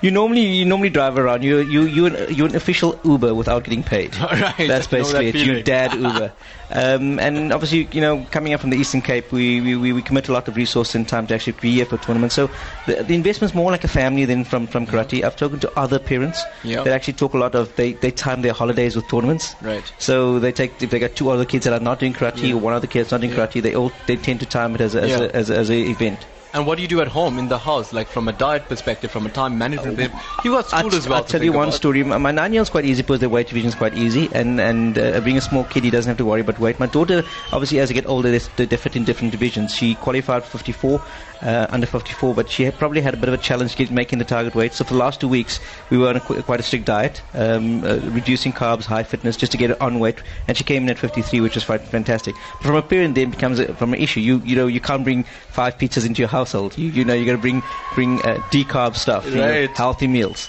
you normally you normally drive around. You you you an, you're an official Uber without getting paid. right. That's know that basically it. You dad Uber. Um, and obviously, you know, coming up from the Eastern Cape, we, we, we, commit a lot of resource and time to actually be here for tournaments. So the, the investment's more like a family than from, from karate. I've spoken to other parents Yeah. that actually talk a lot of they, they time their holidays with tournaments. Right. So they take if they got two other kids that are not doing karate Yeah. or one other kid that's not doing Yeah. karate, they all they tend to time it as a, as Yeah. a, as a, as a event. And what do you do at home in the house, like from a diet perspective, from a time management? perspective? You got school I'll, as well. I'll tell you one about. story. My, my nine-year-old's quite easy because the weight division is quite easy, and and uh, being a small kid, he doesn't have to worry about weight. My daughter, obviously, as they get older, they, they, they fit in different divisions. She qualified for 54, uh, under 54, but she had probably had a bit of a challenge making the target weight. So for the last two weeks, we were on a, qu- quite a strict diet, um, uh, reducing carbs, high fitness, just to get her on weight, and she came in at 53, which was quite fantastic. But from a parent, then becomes a, from an issue. You you know you can't bring five pizzas into your household. You you know you got to bring bring uh, decarb stuff, you know, healthy meals.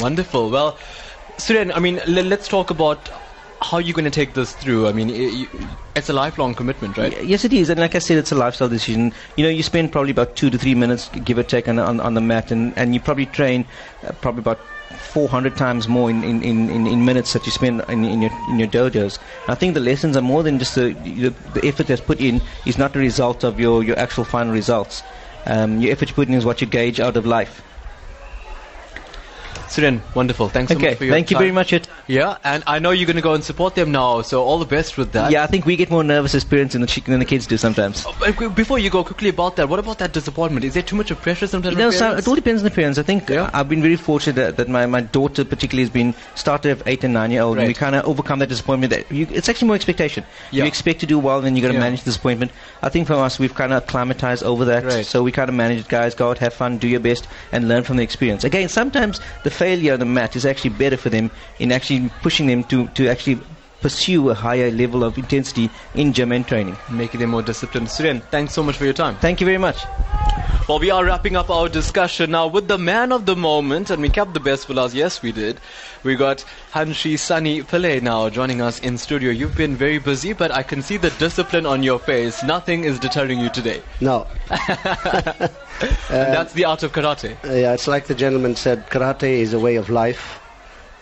Wonderful. Well, Suren, I mean, l- let's talk about how are you're going to take this through. I mean, it's a lifelong commitment, right? Yes, it is, and like I said, it's a lifestyle decision. You know, you spend probably about two to three minutes, give or take, on on, on the mat, and, and you probably train uh, probably about 400 times more in, in, in, in- in minutes that you spend in, in your in your dojos. I think the lessons are more than just the the, the effort that's put in is not the result of your, your actual final results. Um, your effort you put in is what you gauge out of life. Suren, wonderful. Thanks so Okay, much for your thank you time. very much. It. Yeah, and I know you're going to go and support them now, so all the best with that. Yeah, I think we get more nervous as parents than the, than the kids do sometimes. But Before you go quickly about that, what about that disappointment? Is there too much of pressure sometimes? You know, so it all depends on the parents. I think uh, I've been very fortunate that, that my, my daughter particularly has been started at eight and nine year old, and we kind of overcome that disappointment. That you, it's actually more expectation. Yeah. You expect to do well, then you got to Yeah. manage the disappointment. I think for us, we've kind of acclimatized over that. So we kind of manage it, guys. Go out, have fun, do your best, and learn from the experience. Again, sometimes the failure on the mat is actually better for them in actually pushing them to, to actually pursue a higher level of intensity in gym and training. Making them more disciplined. Suren, thanks so much for your time. Thank you very much. Well, we are wrapping up our discussion now with the man of the moment, and we kept the best for last. Yes, we did. We got Hanshi Sonny Pillay now joining us in studio. You've been very busy, but I can see the discipline on your face. Nothing is deterring you today. No. and that's the art of karate. Uh, yeah, it's like the gentleman said, karate is a way of life.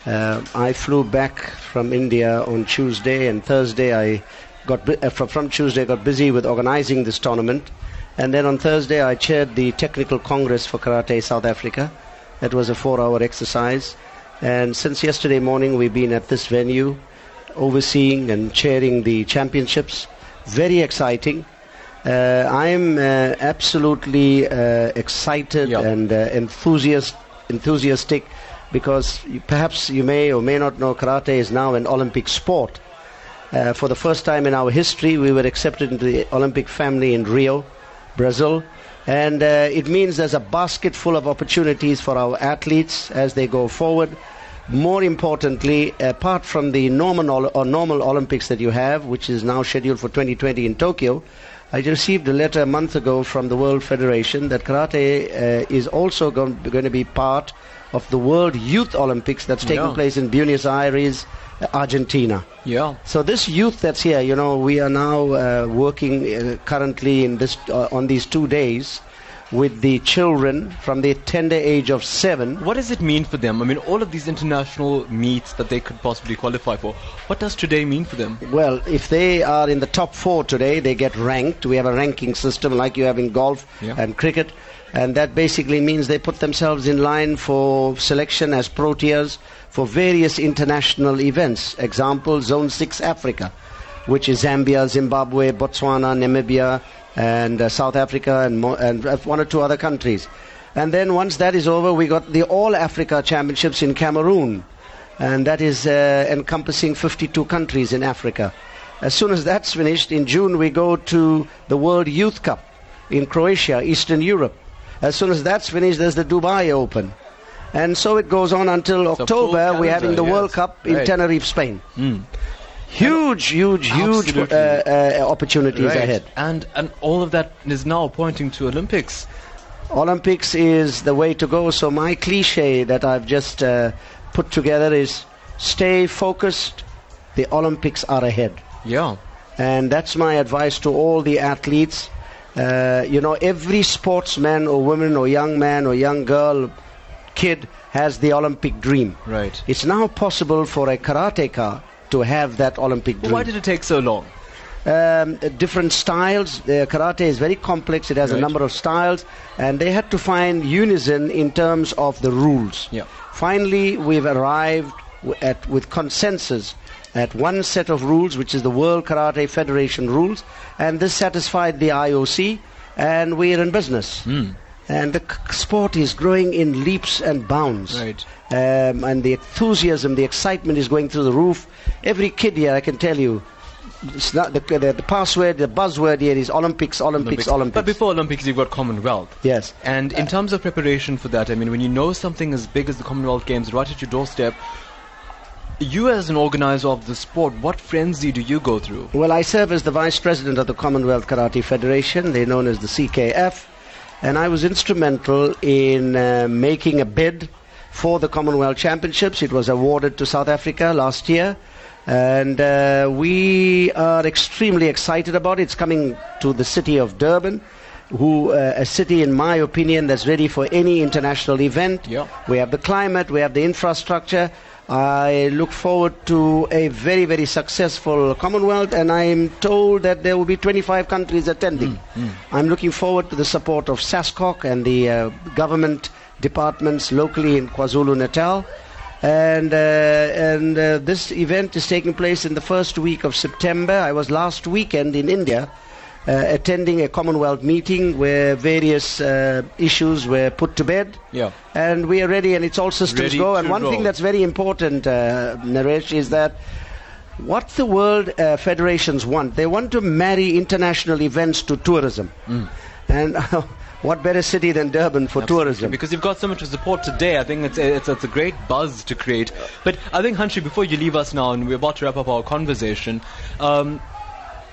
Uh, I flew back from India on Tuesday, and Thursday I got uh, from, Tuesday got busy with organizing this tournament, and then on Thursday I chaired the technical congress for karate South Africa. That was a four-hour exercise, and since yesterday morning we've been at this venue, overseeing and chairing the championships. Very exciting. Uh, I'm uh, absolutely uh, excited and uh, enthusiast, enthusiastic because perhaps you may or may not know karate is now an Olympic sport. Uh, for the first time in our history, we were accepted into the Olympic family in Rio, Brazil. And uh, it means there's a basket full of opportunities for our athletes as they go forward. More importantly, apart from the normal, or normal Olympics that you have, which is now scheduled for 2020 in Tokyo, I received a letter a month ago from the World Federation that karate uh, is also going to be part of the World Youth Olympics that's taking Yeah. place in Buenos Aires, Argentina. Yeah. So this youth that's here, you know, we are now uh, working uh, currently in this uh, on these two days with the children from the tender age of seven. What does it mean for them? I mean, all of these international meets that they could possibly qualify for. What does today mean for them? Well, if they are in the top four today, they get ranked. We have a ranking system like you have in golf Yeah. and cricket. And that basically means they put themselves in line for selection as Proteas for various international events. Example, Zone 6 Africa, which is Zambia, Zimbabwe, Botswana, Namibia, and uh, South Africa, and, mo- and uh, one or two other countries. And then once that is over, we got the All Africa Championships in Cameroon and that is uh, encompassing 52 countries in Africa. As soon as that's finished, in June we go to the World Youth Cup in Croatia, Eastern Europe. As soon as that's finished, there's the Dubai Open. And so it goes on until full October. We're having the calendar, World yes. Cup in Right. Tenerife, Spain. Mm. Huge, huge, huge uh, uh, opportunities Right. ahead. And and all of that is now pointing to Olympics. Olympics is the way to go. So my cliche that I've just uh, put together is stay focused. The Olympics are ahead. Yeah. And that's my advice to all the athletes. Uh, you know, every sportsman or woman or young man or young girl, kid has the Olympic dream. Right. It's now possible for a karateka to have that Olympic dream. Why did it take so long? um, different styles. Uh, karate is very complex. It has a number of styles, and they had to find unison in terms of the rules. Yeah. Finally, we've arrived w- at with consensus at one set of rules, which is the World Karate Federation rules, and this satisfied the IOC, and we're in business. And the sport is growing in leaps and bounds. Right. Um, and the enthusiasm, the excitement is going through the roof. Every kid here, I can tell you, it's not the, the, the password, the buzzword here is Olympics, Olympics, Olympics. But before Olympics, you've got Commonwealth. Yes. And in terms of preparation for that, I mean, when you know something as big as the Commonwealth Games right at your doorstep, you as an organizer of the sport, what frenzy do you go through? Well, I serve as the vice president of the Commonwealth Karate Federation. They're known as the CKF. And I was instrumental in uh, making a bid for the Commonwealth Championships. It was awarded to South Africa last year. And uh, we are extremely excited about it. It's coming to the city of Durban, who uh, a city, in my opinion, that's ready for any international event. Yeah. We have the climate, we have the infrastructure. I look forward to a very, very successful Commonwealth, and I'm told that there will be 25 countries attending. I'm looking forward to the support of SASCOC and the uh, government departments locally in KwaZulu Natal. And, uh, and uh, this event is taking place in the first week of September. I was last weekend in India attending a Commonwealth meeting where various uh, issues were put to bed. Yeah. And we are ready, and it's all systems Ready go. And one thing that's very important, uh, Naresh, is that what the world uh, federations want, they want to marry international events to tourism. Mm. And what better city than Durban for tourism? Because you've got so much to support today. I think it's a, it's, it's a great buzz to create. But I think, Hanshi, before you leave us now, and we're about to wrap up our conversation, um,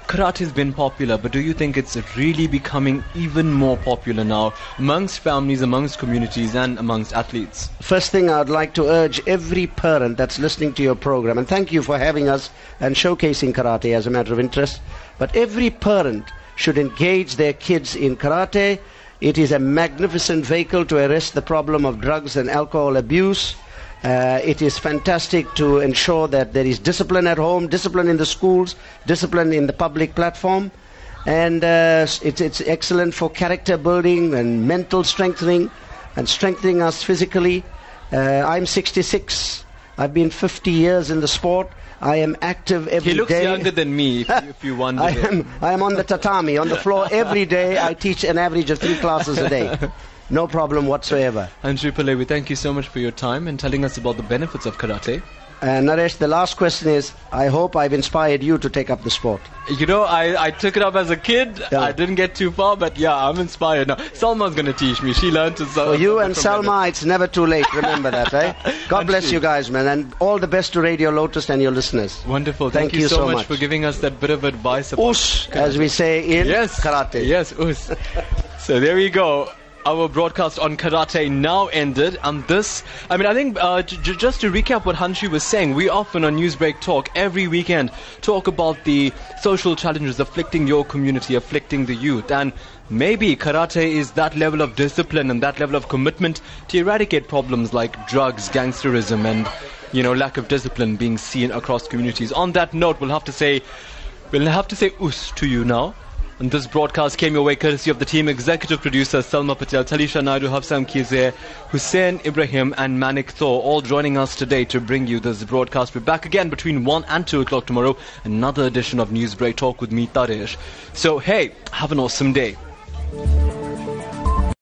karate's been popular, but do you think it's really becoming even more popular now amongst families, amongst communities, and amongst athletes? First thing I'd like to urge every parent that's listening to your program, and thank you for having us and showcasing karate as a matter of interest, but every parent should engage their kids in karate. It is a magnificent vehicle to arrest the problem of drugs and alcohol abuse. Uh, it is fantastic to ensure that there is discipline at home, discipline in the schools, discipline in the public platform. And uh, it's, it's excellent for character building and mental strengthening and strengthening us physically. Uh, I'm 66. I've been 50 years in the sport. I am active every day. He looks younger than me, if, you- if you wonder. I am, I am on the tatami, on the floor every day. I teach an average of three classes a day. No problem whatsoever. Andrew Palevi, thank you so much for your time and telling us about the benefits of karate. And Naresh, the last question is I hope I've inspired you to take up the sport. You know, I, I took it up as a kid. I didn't get too far, but yeah, I'm inspired now. Salma's going to teach me. She learned to For you and Salma, it's never too late. Remember that, eh? God bless you guys, man. And all the best to Radio Lotus and your listeners. Wonderful. Thank, Thank, you, so, much, for giving us that bit of advice. About Us, as we say in yes. karate. Yes, us. so there we go. Our broadcast on karate now ended, and this, I mean, I think uh, j- just to recap what Hanshi was saying, we often on Newsbreak Talk every weekend talk about the social challenges afflicting your community, afflicting the youth, and maybe karate is that level of discipline and that level of commitment to eradicate problems like drugs, gangsterism, and you know lack of discipline being seen across communities. On that note, we'll have to say, we'll have to say us to you now. And this broadcast came your way courtesy of the team executive producer Salma Patel, Talisha Naidu, Hafsam Kize, Hussein Ibrahim, and Manik Thor, all joining us today to bring you this broadcast. We're back again between 1 and 2 o'clock tomorrow. Another edition of Newsbreak Talk with me, Taresh. So, hey, have an awesome day.